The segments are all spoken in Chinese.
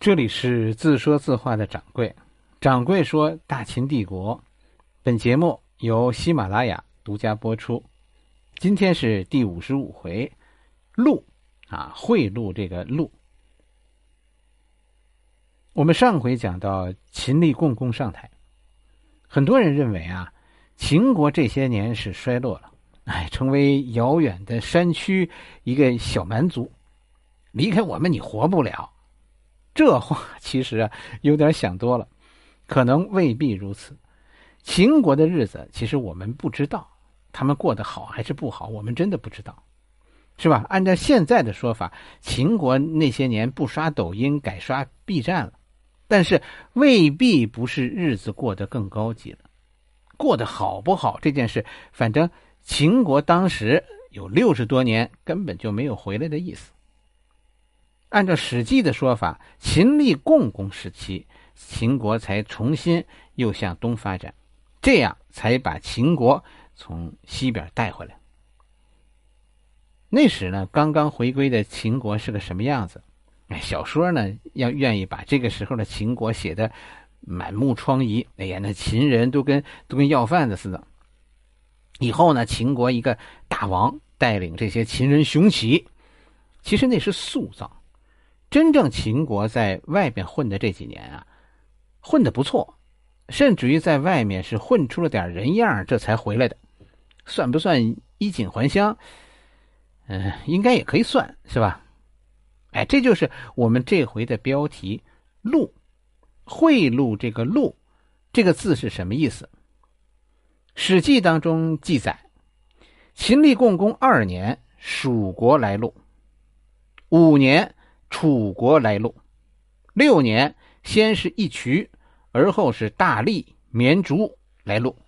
这里是自说自话的掌柜，掌柜说大秦帝国。本节目由喜马拉雅独家播出。今天是第五十五回，路啊贿赂这个路。我们上回讲到秦厉共工上台，很多人认为啊，秦国这些年是衰落了，哎，成为遥远的山区一个小蛮族，离开我们你活不了。这话其实啊有点想多了，可能未必如此。秦国的日子其实我们不知道，他们过得好还是不好，我们真的不知道，是吧？按照现在的说法，秦国那些年不刷抖音，改刷 B 站了，但是未必不是日子过得更高级了。过得好不好这件事，反正秦国当时有六十多年根本就没有回来的意思。按照《史记》的说法，秦立共工时期，秦国才重新又向东发展，这样才把秦国从西边带回来。那时呢，刚刚回归的秦国是个什么样子？哎，小说呢要愿意把这个时候的秦国写的满目疮痍。哎呀，那秦人都跟都跟要饭的似的。以后呢，秦国一个大王带领这些秦人雄起，其实那是塑造。真正秦国在外边混的这几年啊，混的不错，甚至于在外面是混出了点人样，这才回来的，算不算衣锦还乡？嗯，应该也可以算是吧？哎，这就是我们这回的标题“禄”，贿赂这个“禄”这个字是什么意思？《史记》当中记载，秦厉共工二年，蜀国来路，五年。楚国来路，六年先是一渠，而后是大力绵竹来路。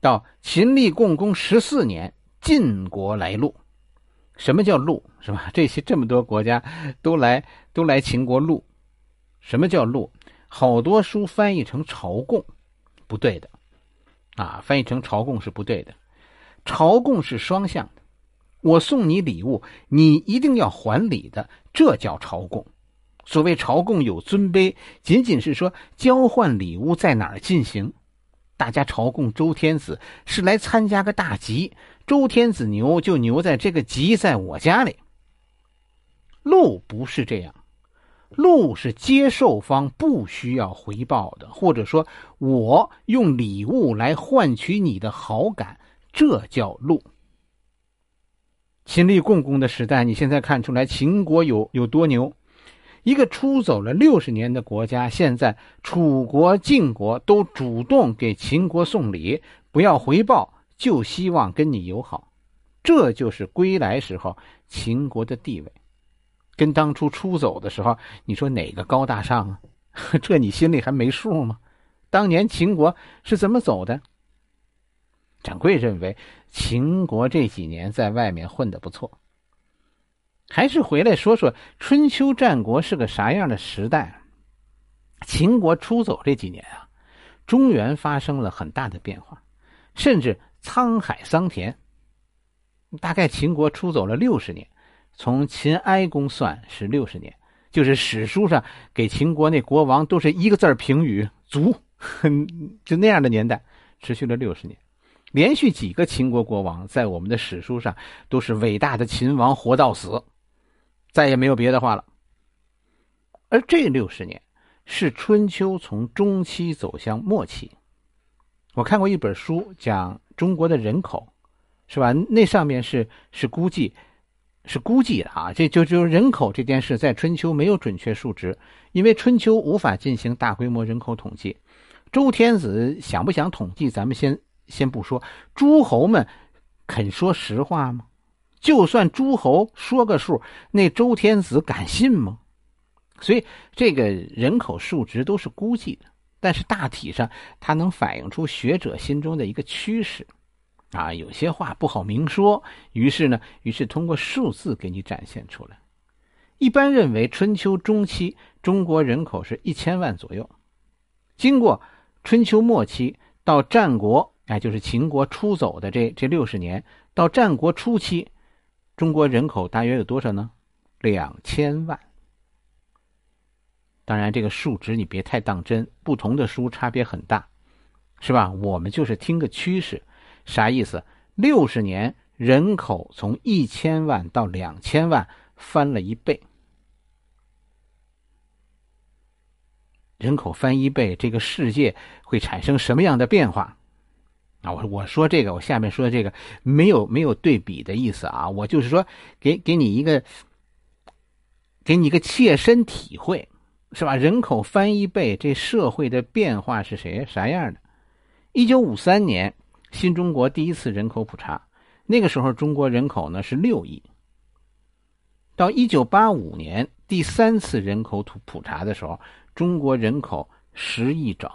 到秦厉共工十四年，晋国来路。什么叫路？是吧？这些这么多国家都来都来秦国路。什么叫路？好多书翻译成朝贡，不对的，啊，翻译成朝贡是不对的。朝贡是双向。我送你礼物，你一定要还礼的，这叫朝贡。所谓朝贡有尊卑，仅仅是说交换礼物在哪儿进行。大家朝贡周天子是来参加个大集，周天子牛就牛在这个集在我家里。禄不是这样，禄是接受方不需要回报的，或者说我用礼物来换取你的好感，这叫禄。秦立共工的时代，你现在看出来秦国有有多牛？一个出走了六十年的国家，现在楚国、晋国都主动给秦国送礼，不要回报，就希望跟你友好。这就是归来时候秦国的地位，跟当初出走的时候，你说哪个高大上啊？这你心里还没数吗？当年秦国是怎么走的？掌柜认为，秦国这几年在外面混得不错。还是回来说说春秋战国是个啥样的时代？秦国出走这几年啊，中原发生了很大的变化，甚至沧海桑田。大概秦国出走了六十年，从秦哀公算是六十年，就是史书上给秦国那国王都是一个字评语：足。就那样的年代，持续了六十年。连续几个秦国国王在我们的史书上都是伟大的秦王，活到死，再也没有别的话了。而这六十年是春秋从中期走向末期。我看过一本书讲中国的人口，是吧？那上面是是估计，是估计的啊。这就就人口这件事，在春秋没有准确数值，因为春秋无法进行大规模人口统计。周天子想不想统计，咱们先。先不说诸侯们肯说实话吗？就算诸侯说个数，那周天子敢信吗？所以这个人口数值都是估计的，但是大体上它能反映出学者心中的一个趋势。啊，有些话不好明说，于是呢，于是通过数字给你展现出来。一般认为，春秋中期中国人口是一千万左右，经过春秋末期到战国。哎，就是秦国出走的这这六十年，到战国初期，中国人口大约有多少呢？两千万。当然，这个数值你别太当真，不同的书差别很大，是吧？我们就是听个趋势，啥意思？六十年人口从一千万到两千万，翻了一倍。人口翻一倍，这个世界会产生什么样的变化？啊，我我说这个，我下面说的这个没有没有对比的意思啊，我就是说给给你一个，给你一个切身体会。是吧？人口翻一倍，这社会的变化是谁啥样的？一九五三年，新中国第一次人口普查，那个时候中国人口呢是六亿。到一九八五年第三次人口普普查的时候，中国人口十亿整，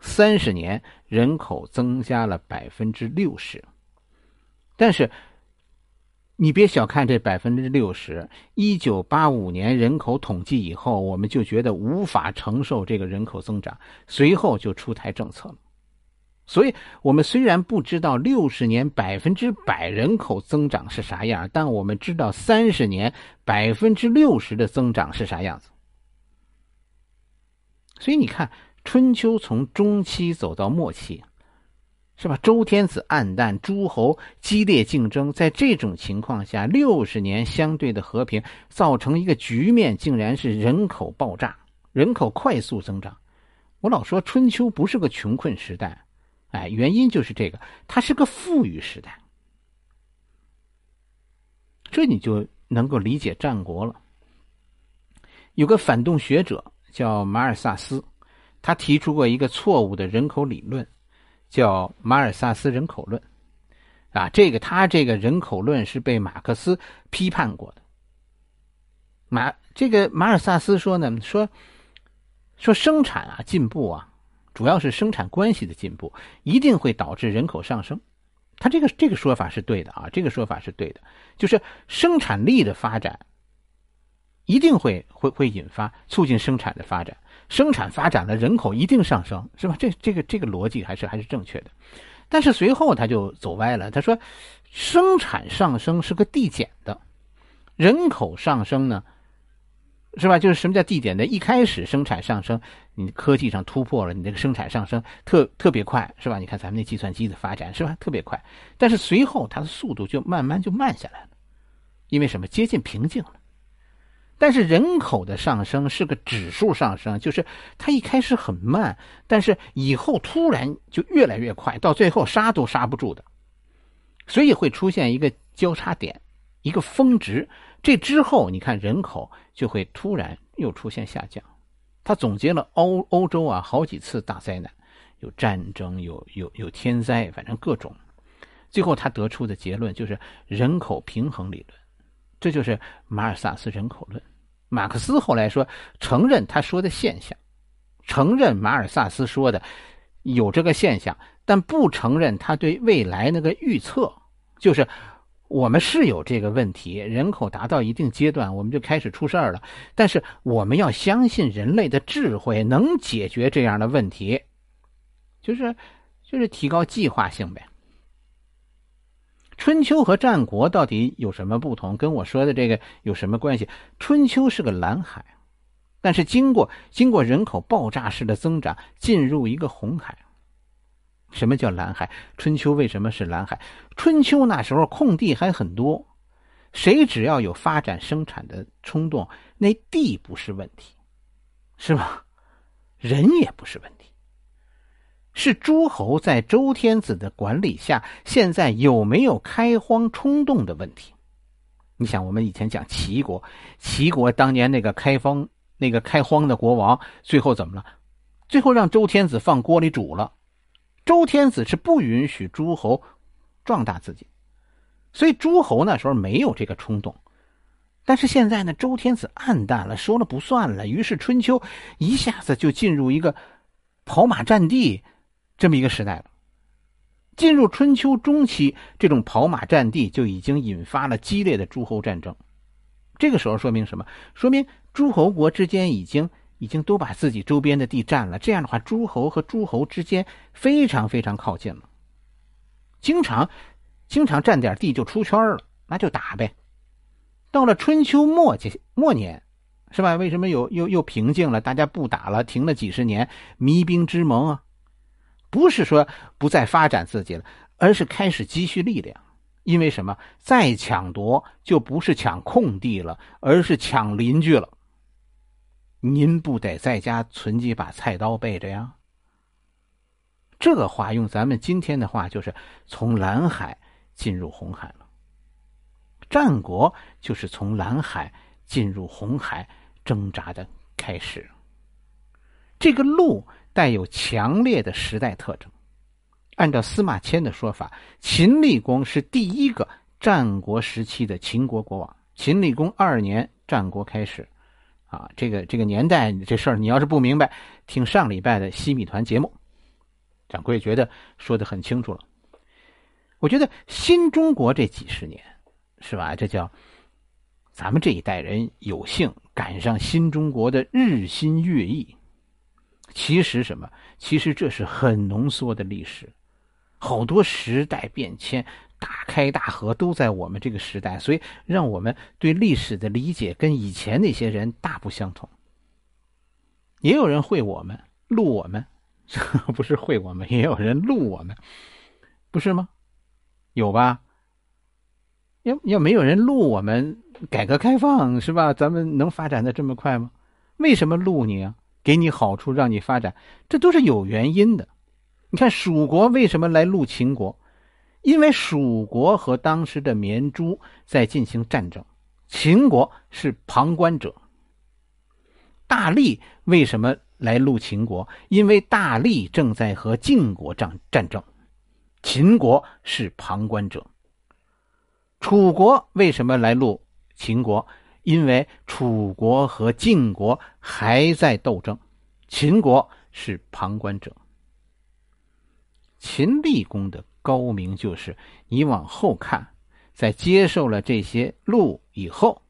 三十年人口增加了百分之六十，但是。你别小看这百分之六十。一九八五年人口统计以后，我们就觉得无法承受这个人口增长，随后就出台政策了。所以，我们虽然不知道六十年百分之百人口增长是啥样，但我们知道三十年百分之六十的增长是啥样子。所以，你看春秋从中期走到末期。是吧？周天子暗淡，诸侯激烈竞争，在这种情况下，六十年相对的和平，造成一个局面，竟然是人口爆炸，人口快速增长。我老说春秋不是个穷困时代，哎，原因就是这个，它是个富裕时代。这你就能够理解战国了。有个反动学者叫马尔萨斯，他提出过一个错误的人口理论。叫马尔萨斯人口论，啊，这个他这个人口论是被马克思批判过的。马这个马尔萨斯说呢，说说生产啊进步啊，主要是生产关系的进步，一定会导致人口上升。他这个这个说法是对的啊，这个说法是对的，就是生产力的发展一定会会会引发促进生产的发展。生产发展了，人口一定上升，是吧？这这个这个逻辑还是还是正确的。但是随后他就走歪了，他说，生产上升是个递减的，人口上升呢，是吧？就是什么叫递减的？一开始生产上升，你科技上突破了，你这个生产上升特特别快，是吧？你看咱们那计算机的发展，是吧？特别快。但是随后它的速度就慢慢就慢下来了，因为什么？接近瓶颈了。但是人口的上升是个指数上升，就是它一开始很慢，但是以后突然就越来越快，到最后刹都刹不住的，所以会出现一个交叉点，一个峰值。这之后，你看人口就会突然又出现下降。他总结了欧欧洲啊好几次大灾难，有战争，有有有天灾，反正各种。最后他得出的结论就是人口平衡理论。这就是马尔萨斯人口论。马克思后来说承认他说的现象，承认马尔萨斯说的有这个现象，但不承认他对未来那个预测，就是我们是有这个问题，人口达到一定阶段，我们就开始出事儿了。但是我们要相信人类的智慧能解决这样的问题，就是就是提高计划性呗。春秋和战国到底有什么不同？跟我说的这个有什么关系？春秋是个蓝海，但是经过经过人口爆炸式的增长，进入一个红海。什么叫蓝海？春秋为什么是蓝海？春秋那时候空地还很多，谁只要有发展生产的冲动，那地不是问题，是吧？人也不是问题。是诸侯在周天子的管理下，现在有没有开荒冲动的问题？你想，我们以前讲齐国，齐国当年那个开荒、那个开荒的国王，最后怎么了？最后让周天子放锅里煮了。周天子是不允许诸侯壮大自己，所以诸侯那时候没有这个冲动。但是现在呢，周天子暗淡了，说了不算了。于是春秋一下子就进入一个跑马占地。这么一个时代了，进入春秋中期，这种跑马占地就已经引发了激烈的诸侯战争。这个时候说明什么？说明诸侯国之间已经已经都把自己周边的地占了。这样的话，诸侯和诸侯之间非常非常靠近了，经常经常占点地就出圈了，那就打呗。到了春秋末期末年，是吧？为什么有又又平静了？大家不打了，停了几十年，弭兵之盟啊，不是说不再发展自己了，而是开始积蓄力量。因为什么？再抢夺就不是抢空地了，而是抢邻居了。您不得在家存几把菜刀备着呀？这个话用咱们今天的话，就是从蓝海进入红海了。战国就是从蓝海进入红海挣扎的开始。这个路带有强烈的时代特征。按照司马迁的说法，秦厉公是第一个战国时期的秦国国王。秦厉公二年，战国开始。啊，这个这个年代这事儿，你要是不明白，听上礼拜的西米团节目，掌柜觉得说的很清楚了。我觉得新中国这几十年，是吧？这叫咱们这一代人有幸赶上新中国的日新月异。其实什么？其实这是很浓缩的历史。好多时代变迁、大开大合都在我们这个时代，所以让我们对历史的理解跟以前那些人大不相同。也有人会我们录我们，不是会我们，也有人录我们，不是吗？有吧？要要没有人录我们，改革开放是吧？咱们能发展的这么快吗？为什么录你啊？给你好处，让你发展，这都是有原因的。你看蜀国为什么来入秦国？因为蜀国和当时的绵诸在进行战争，秦国是旁观者。大力为什么来入秦国？因为大力正在和晋国战战争，秦国是旁观者。楚国为什么来入秦国？因为楚国和晋国还在斗争，秦国是旁观者。秦厉公的高明就是，你往后看，在接受了这些路以后，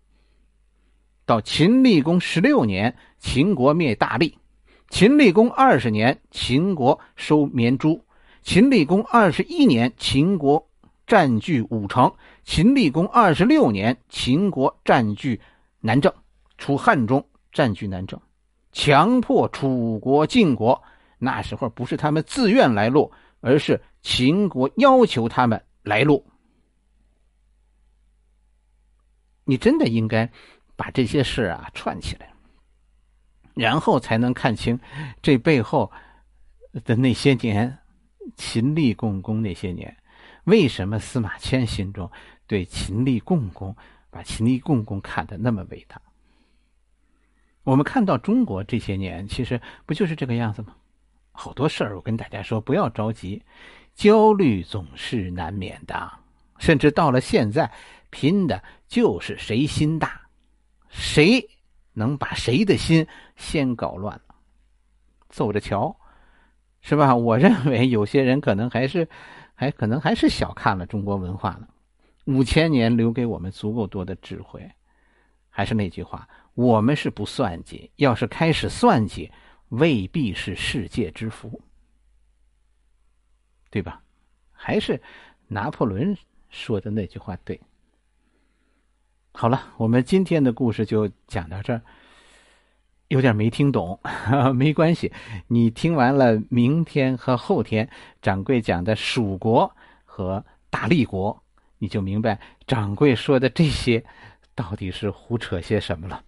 到秦厉公十六年，秦国灭大力；秦厉公二十年，秦国收绵诸；秦厉公二十一年，秦国占据五城；秦厉公二十六年，秦国占据南郑，楚汉中占据南郑，强迫楚国、晋国，那时候不是他们自愿来路。而是秦国要求他们来路，你真的应该把这些事啊串起来，然后才能看清这背后的那些年，秦厉共工那些年，为什么司马迁心中对秦厉共工把秦厉共工看得那么伟大？我们看到中国这些年，其实不就是这个样子吗？好多事儿，我跟大家说，不要着急，焦虑总是难免的。甚至到了现在，拼的就是谁心大，谁能把谁的心先搞乱了，走着瞧，是吧？我认为有些人可能还是，还可能还是小看了中国文化了。五千年留给我们足够多的智慧。还是那句话，我们是不算计，要是开始算计。未必是世界之福，对吧？还是拿破仑说的那句话对。好了，我们今天的故事就讲到这儿，有点没听懂，没关系，你听完了明天和后天掌柜讲的蜀国和大力国，你就明白掌柜说的这些到底是胡扯些什么了。